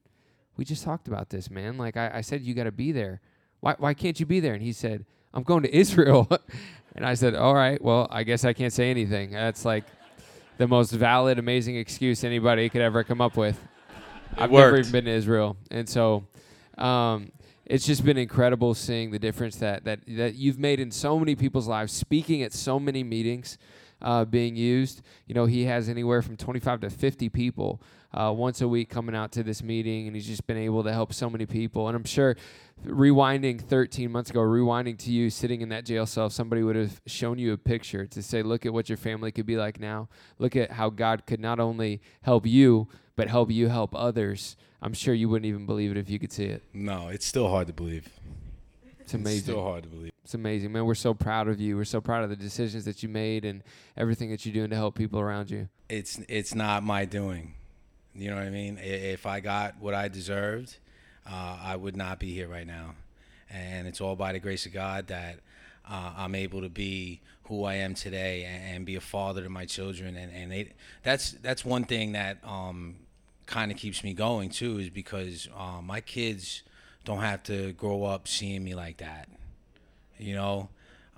we just talked about this, man. Like I, I said, you got to be there. Why, why can't you be there? And he said, I'm going to Israel. and I said, all right, well, I guess I can't say anything. That's like the most valid, amazing excuse anybody could ever come up with. It I've worked. never even been to Israel. And so um, it's just been incredible seeing the difference that, that, that you've made in so many people's lives, speaking at so many meetings. Uh, being used, you know, he has anywhere from 25 to 50 people uh, once a week coming out to this meeting, and he's just been able to help so many people. And I'm sure, rewinding 13 months ago, rewinding to you sitting in that jail cell, somebody would have shown you a picture to say, look at what your family could be like now. Look at how God could not only help you, but help you help others. I'm sure you wouldn't even believe it if you could see it. No, it's still hard to believe. It's amazing. It's still hard to believe. It's amazing, man. We're so proud of you. We're so proud of the decisions that you made and everything that you're doing to help people around you. It's it's not my doing. You know what I mean? If I got what I deserved, uh, I would not be here right now. And it's all by the grace of God that uh, I'm able to be who I am today and, and be a father to my children. And, and they, that's that's one thing that um, kind of keeps me going too, is because uh, my kids don't have to grow up seeing me like that. You know,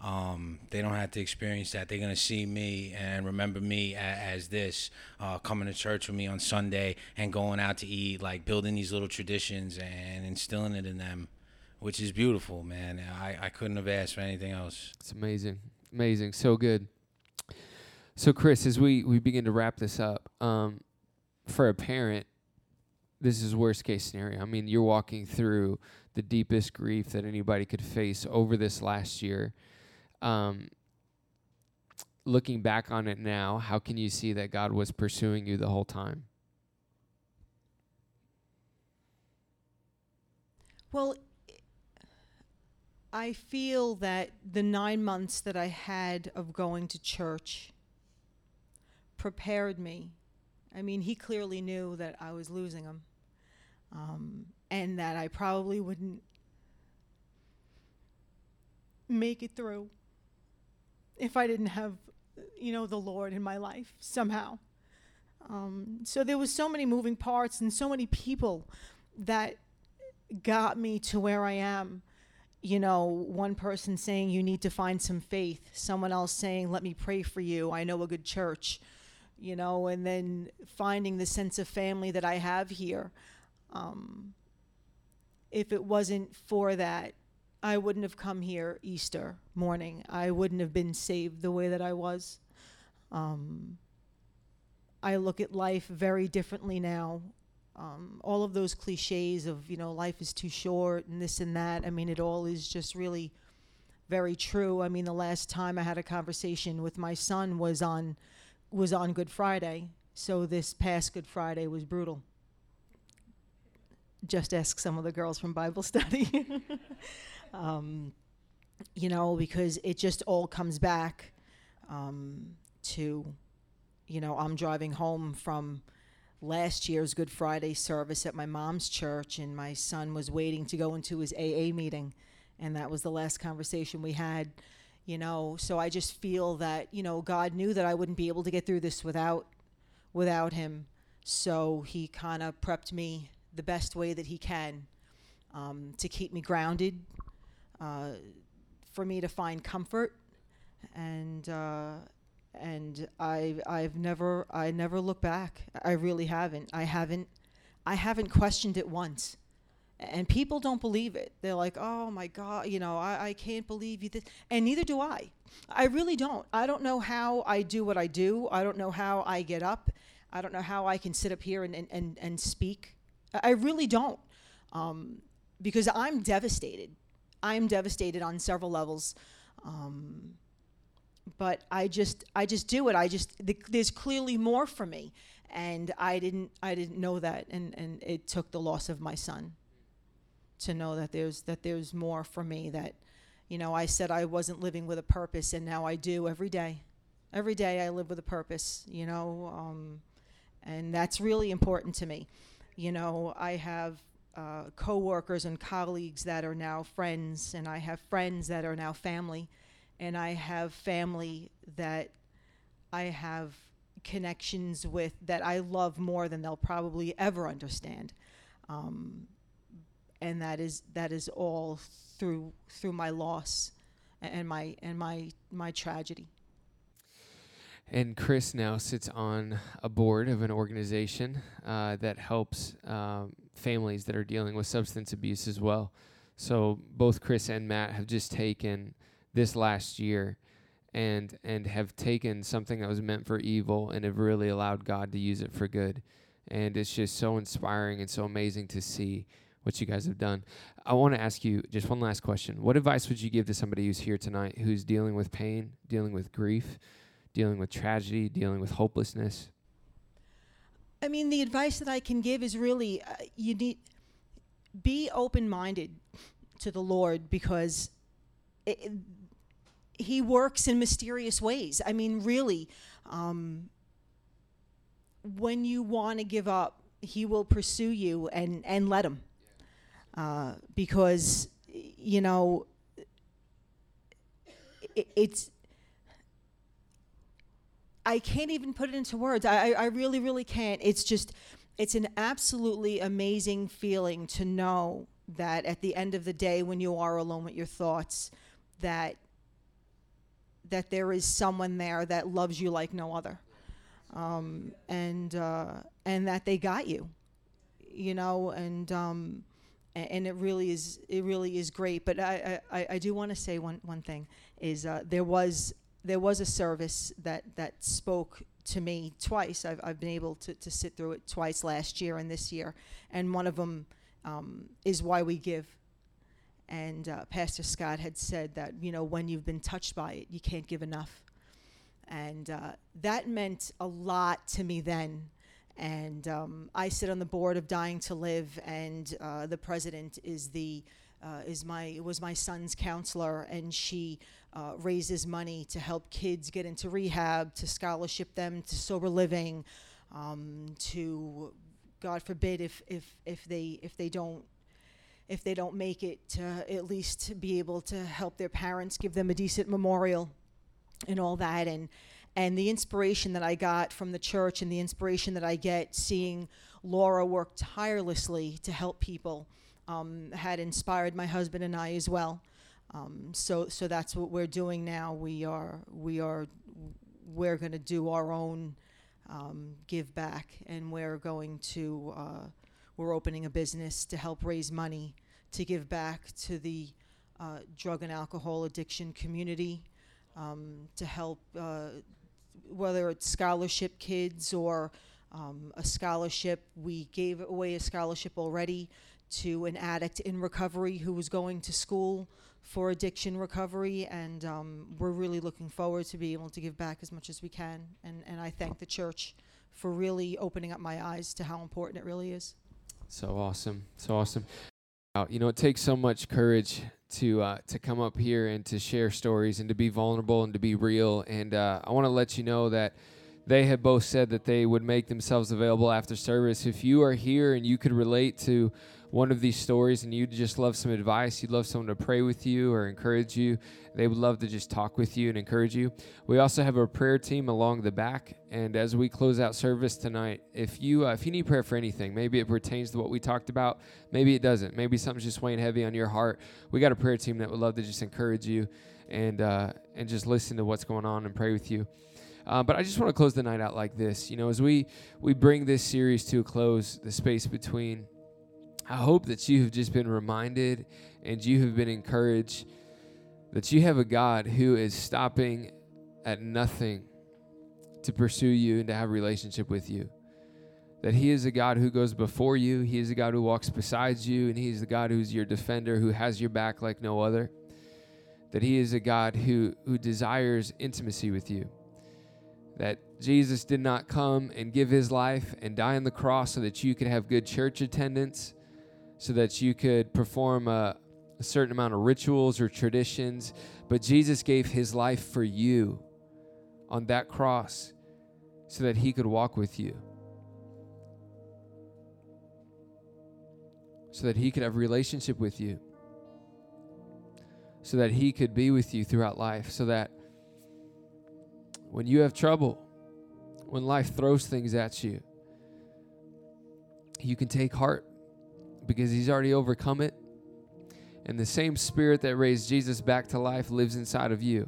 um, they don't have to experience that. They're gonna see me and remember me a- as this, uh, coming to church with me on Sunday and going out to eat, like building these little traditions and instilling it in them, which is beautiful, man. I, I couldn't have asked for anything else. It's amazing, amazing, so good. So, Chris, as we we begin to wrap this up, um, for a parent, this is worst case scenario. I mean, you're walking through the deepest grief that anybody could face over this last year. Um, looking back on it now, how can you see that God was pursuing you the whole time? Well, I feel that the nine months that I had of going to church prepared me. I mean, he clearly knew that I was losing him um, and that I probably wouldn't make it through if I didn't have, you know, the Lord in my life somehow. Um, so there was so many moving parts and so many people that got me to where I am. You know, one person saying you need to find some faith, someone else saying let me pray for you. I know a good church. You know, and then finding the sense of family that I have here. Um, if it wasn't for that, I wouldn't have come here Easter morning. I wouldn't have been saved the way that I was. Um, I look at life very differently now. Um, all of those cliches of, you know, life is too short and this and that. I mean, it all is just really very true. I mean, the last time I had a conversation with my son was on was on Good Friday. So this past Good Friday was brutal. Just ask some of the girls from Bible study. um, you know, because it just all comes back um, to, you know, I'm driving home from last year's Good Friday service at my mom's church, and my son was waiting to go into his AA meeting, and that was the last conversation we had. You know, so I just feel that you know God knew that I wouldn't be able to get through this without without Him, so He kind of prepped me the best way that He can um, to keep me grounded, uh, for me to find comfort, and uh, and I I've never I never look back. I really haven't. I haven't I haven't questioned it once. And people don't believe it. They're like, "Oh my God, you know, I, I can't believe you did." And neither do I. I really don't. I don't know how I do what I do. I don't know how I get up. I don't know how I can sit up here and and and, and speak. I really don't, um, because I'm devastated. I'm devastated on several levels. Um, but I just I just do it. I just th- there's clearly more for me, and I didn't I didn't know that, and and it took the loss of my son to know that there's that there's more for me. That you know I said I wasn't living with a purpose, and now I do every day. Every day I live with a purpose. You know, um, and that's really important to me. You know, I have uh, coworkers and colleagues that are now friends, and I have friends that are now family and I have family that I have connections with that I love more than they'll probably ever understand. um, and that is that is all through through my loss and my and my my tragedy. And Chris now sits on a board of an organization uh, that helps um, families that are dealing with substance abuse as well. So both Chris and Matt have just taken this last year and and have taken something that was meant for evil and have really allowed God to use it for good. And it's just so inspiring and so amazing to see what you guys have done. I want to ask you just one last question. What advice would you give to somebody who's here tonight who's dealing with pain, dealing with grief, dealing with tragedy, dealing with hopelessness? I mean, the advice that I can give is really uh, you need be open-minded to the Lord because it, he works in mysterious ways. I mean, really, um, when you want to give up, he will pursue you and, and let him. Uh, because, you know, it, it's, I can't even put it into words. I, I really, really can't. It's just, it's an absolutely amazing feeling to know that at the end of the day, when you are alone with your thoughts, that that there is someone there that loves you like no other, um, and uh, and that they got you, you know, and um, and it really is it really is great. But I I, I do want to say one one thing is uh, there was there was a service that that spoke to me twice. I've I've been able to to sit through it twice last year and this year, and one of them um, is why we give and uh, Pastor Scott had said that, you know, when you've been touched by it, you can't give enough. And uh, that meant a lot to me then. And um, I sit on the board of Dying to Live, and uh, the president is the uh, is my was my son's counselor, and she uh, raises money to help kids get into rehab, to scholarship them to sober living, um, to God forbid if if if they if they don't if they don't make it, to at least be able to help their parents, give them a decent memorial, and all that. And and the inspiration that I got from the church, and the inspiration that I get seeing Laura work tirelessly to help people, um, had inspired my husband and I as well. Um, so so that's what we're doing now. We are we are we're going to do our own um, give back, and we're going to. Uh, we're opening a business to help raise money to give back to the uh, drug and alcohol addiction community, um, to help uh, whether it's scholarship kids or um, a scholarship. We gave away a scholarship already to an addict in recovery who was going to school for addiction recovery, and um, we're really looking forward to be able to give back as much as we can. And, and I thank the church for really opening up my eyes to how important it really is. So awesome. So awesome. You know, it takes so much courage to uh, to come up here and to share stories and to be vulnerable and to be real. And uh, I want to let you know that they have both said that they would make themselves available after service. If you are here and you could relate to one of these stories and you'd just love some advice, you'd love someone to pray with you or encourage you, they would love to just talk with you and encourage you. We also have a prayer team along the back, and as we close out service tonight, if you uh, if you need prayer for anything, maybe it pertains to what we talked about, maybe it doesn't, maybe something's just weighing heavy on your heart. We got a prayer team that would love to just encourage you and uh, and just listen to what's going on and pray with you. Uh, but I just want to close the night out like this. You know, as we we bring this series to a close, the space between I hope that you have just been reminded and you have been encouraged that you have a God who is stopping at nothing to pursue you and to have a relationship with you. That He is a God who goes before you, He is a God who walks beside you, and He is the God who's your defender, who has your back like no other. That He is a God who, who desires intimacy with you. That Jesus did not come and give His life and die on the cross so that you could have good church attendance so that you could perform a, a certain amount of rituals or traditions. But Jesus gave his life for you on that cross so that he could walk with you. So that he could have a relationship with you. So that he could be with you throughout life. So that when you have trouble, when life throws things at you, you can take heart because he's already overcome it. And the same spirit that raised Jesus back to life lives inside of you.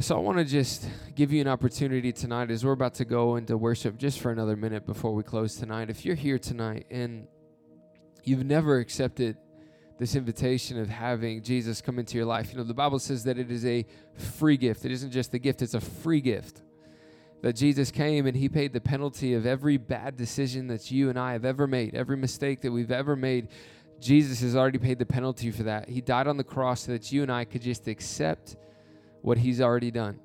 So I want to just give you an opportunity tonight as we're about to go into worship just for another minute before we close tonight. If you're here tonight and you've never accepted this invitation of having Jesus come into your life, you know, the Bible says that it is a free gift. It isn't just a gift, it's a free gift. That Jesus came and he paid the penalty of every bad decision that you and I have ever made, every mistake that we've ever made. Jesus has already paid the penalty for that. He died on the cross so that you and I could just accept what he's already done.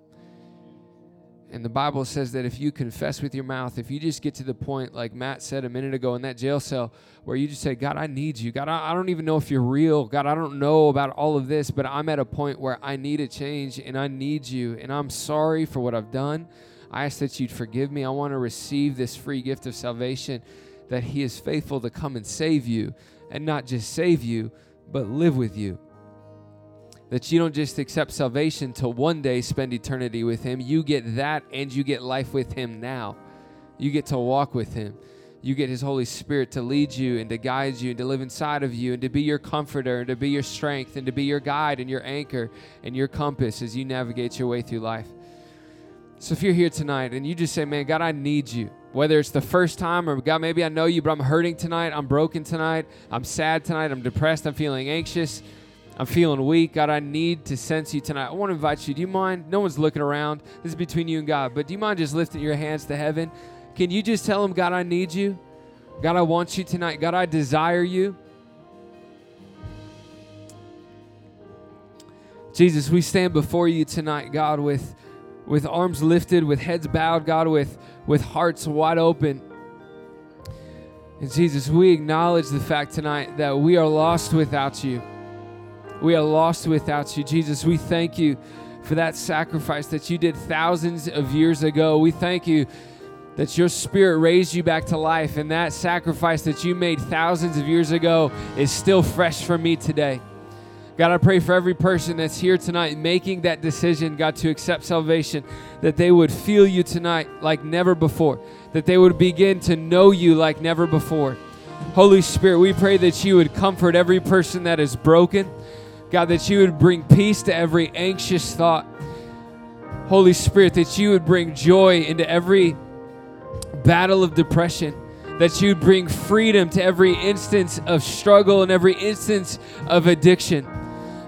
And the Bible says that if you confess with your mouth, if you just get to the point, like Matt said a minute ago in that jail cell, where you just say, God, I need you. God, I, don't even know if you're real. God, I don't know about all of this, but I'm at a point where I need a change and I need you. And I'm sorry for what I've done. I ask that you'd forgive me. I want to receive this free gift of salvation, that He is faithful to come and save you, and not just save you, but live with you that you don't just accept salvation to one day spend eternity with Him. You get that and you get life with Him now. You get to walk with Him. You get His Holy Spirit to lead you and to guide you and to live inside of you and to be your comforter and to be your strength and to be your guide and your anchor and your compass as you navigate your way through life. So if you're here tonight and you just say, Man, God, I need you. Whether it's the first time or God, maybe I know you, but I'm hurting tonight. I'm broken tonight. I'm sad tonight. I'm depressed. I'm feeling anxious. I'm feeling weak. God, I need to sense you tonight. I want to invite you. Do you mind? No one's looking around. This is between you and God. But do you mind just lifting your hands to heaven? Can you just tell him, God, I need you? God, I want you tonight. God, I desire you. Jesus, we stand before you tonight, God, with, with arms lifted, with heads bowed, God, with, with hearts wide open. And Jesus, we acknowledge the fact tonight that we are lost without you. We are lost without you. Jesus, we thank you for that sacrifice that you did thousands of years ago. We thank you that your spirit raised you back to life, and that sacrifice that you made thousands of years ago is still fresh for me today. God, I pray for every person that's here tonight making that decision, God, to accept salvation, that they would feel you tonight like never before, that they would begin to know you like never before. Holy Spirit, we pray that you would comfort every person that is broken. God, that you would bring peace to every anxious thought. Holy Spirit, that you would bring joy into every battle of depression, that you would bring freedom to every instance of struggle and every instance of addiction.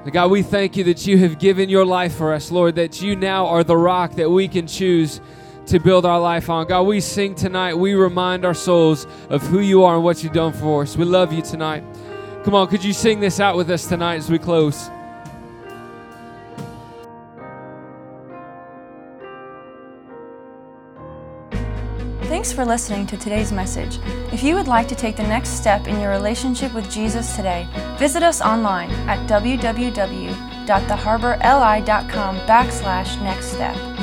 God, we thank you that you have given your life for us, Lord, that you now are the rock that we can choose to build our life on. God, we sing tonight. We remind our souls of who you are and what you've done for us. We love you tonight. Come on, could you sing this out with us tonight as we close? Thanks for listening to today's message. If you would like to take the next step in your relationship with Jesus today, visit us online at www.theharborli.com backslash next step.